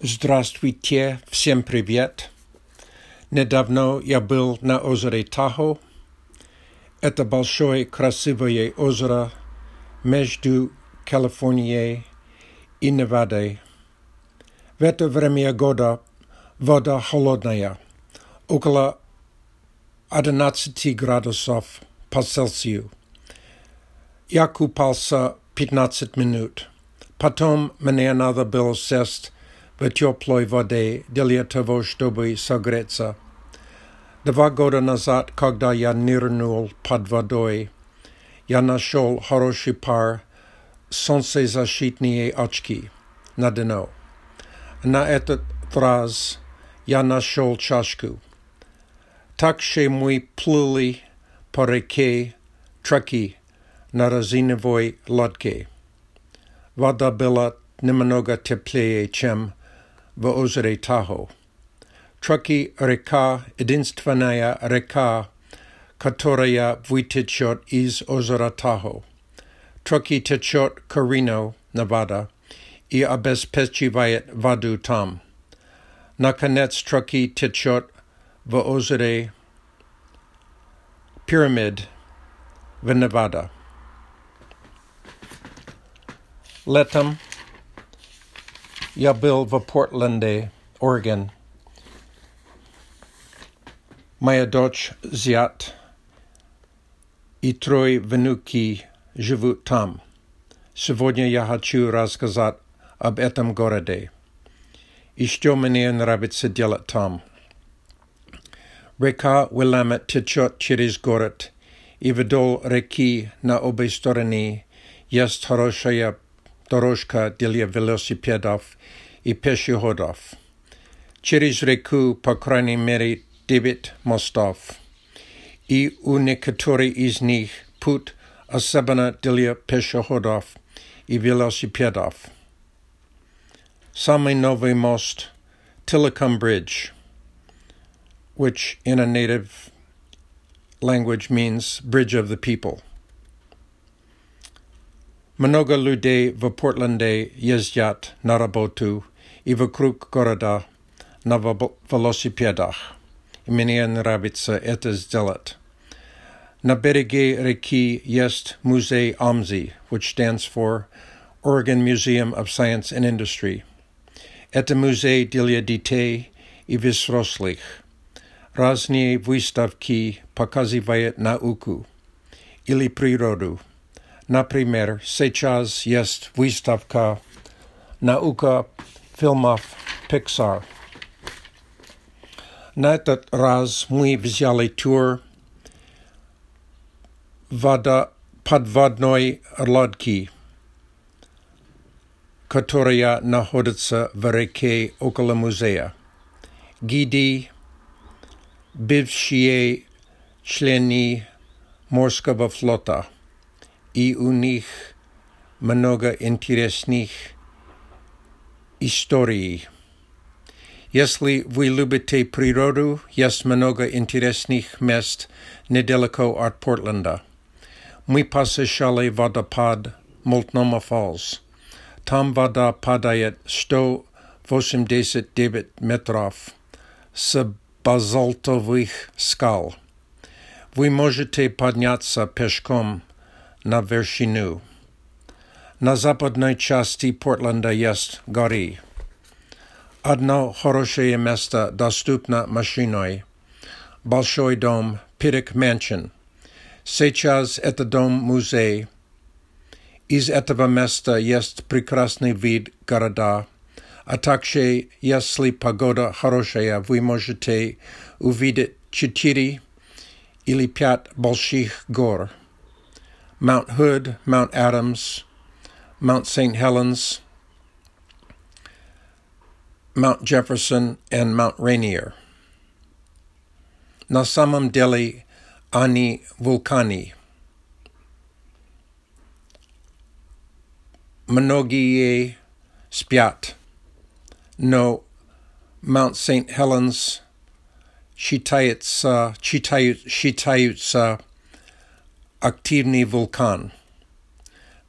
Здравствуйте, всем привет. Недавно я был на озере Тахо. Это большое красивое озеро между Калифорнией и Невадой. В это время года вода холодная, около 11 градусов по Цельсию. Я купался 15 минут. Потом мне надо было сесть в теплой воде для того, чтобы согреться. Два года назад, когда я нырнул под водой, я нашел хороший пар солнцезащитные очки на дно. На этот раз я нашел чашку. Так что мы плыли по реке Траки на резиновой лодке. Вода была немного теплее, чем в озере Тахо. Траки река – единственная река, которая вытечет из озера Тахо. Траки течет к Рино, Невада, и обеспечивает воду там. Наконец, Траки течет в озере Пирамид в Невада. Летом я был в Портленде, Орегон. Моя дочь Зят и трое внуки живут там. Сегодня я хочу рассказать об этом городе и что мне нравится делать там. Река Willamette течет через город, и вдоль реки на обе стороны есть хорошая дорожка для велосипедов и пешеходов. Через реку, по крайней мере, девять мостов. И у некоторых из них путь особенно для пешеходов и велосипедов. Самый новый мост – Tillicum Bridge, which in a native language means Bridge of the People. Много людей в Портленде ездят на работу и вокруг города на велосипедах. И мне нравится это сделать. На береге реки есть музей Амзи, which stands for Oregon Museum of Science and Industry. Это музей для детей и взрослых. Разные выставки показывают науку или природу. Например, сейчас есть выставка «Наука фильмов Pixar». На этот раз мы взяли тур вода подводной лодки, которая находится в реке около музея. Гиди, бывшие члены морского флота – и у них много интересных историй. Если вы любите природу, есть много интересных мест недалеко от Портленда. Мы посещали водопад Multnomah Falls. Там вода падает 189 метров с базальтовых скал. Вы можете подняться пешком на вершину. На западной части Портленда есть горы. Одно хорошее место доступно машиной. Большой дом Питтик Манsion. Сейчас это дом-музей. Из этого места есть прекрасный вид города, а также, если погода хорошая, вы можете увидеть четыре или пять больших гор. Mount Hood, Mount Adams, Mount St. Helens, Mount Jefferson, and Mount Rainier. Nasamam deli ani vulkani. monogii spiat. No, Mount St. Helens, Chitayutsa, Chitayutsa, активный вулкан.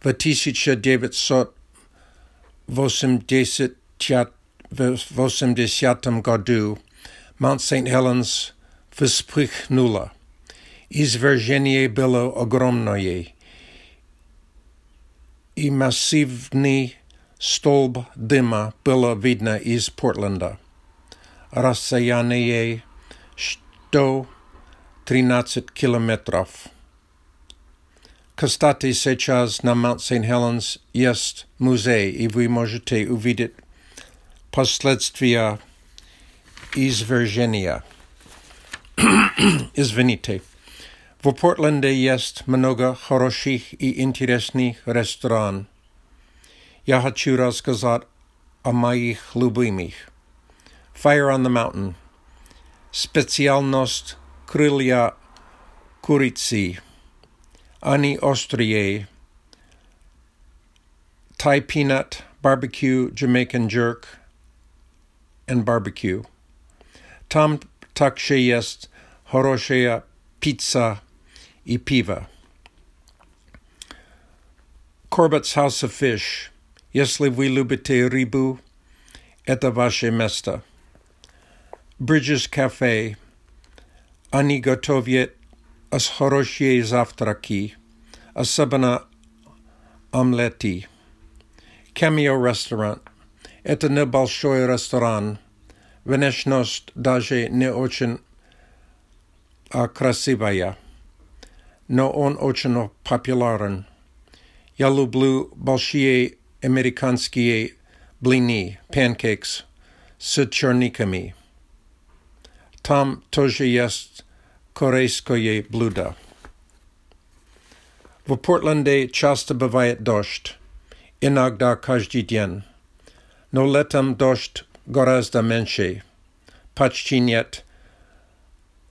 В 1985 в 80 году St. Helens вспыхнула. Извержение было огромное, и массивный столб дыма было видно из Портленда. Расстояние 113 километров. Кстати, сейчас на Маунт Сент-Хеленс есть музей, и вы можете увидеть последствия извержения. Извините. В Портленде есть много хороших и интересных ресторанов. Я хочу рассказать о моих любимых. Fire on the Mountain. Специальность крылья курицы. Они острые. Thai peanut, barbecue, Jamaican jerk, and barbecue. Tam также есть хорошая пицца и пиво. Corbett's House of Fish. Если вы любите рыбу, это ваше место. Bridges Cafe. Они готовят Хорошие завтраки, особенно омлеты. Cameo Restaurant. Это небольшой ресторан. Внешность даже не очень а, красивая, но он очень популярен. Я люблю большие американские блины, pancakes, с черниками. Там тоже есть корейское блюдо. В Портленде часто бывает дождь, иногда каждый день, но летом дождь гораздо меньше, почти нет,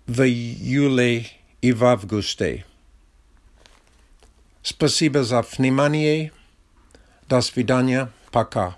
в июле и в августе. Спасибо за внимание. До свидания. Пока.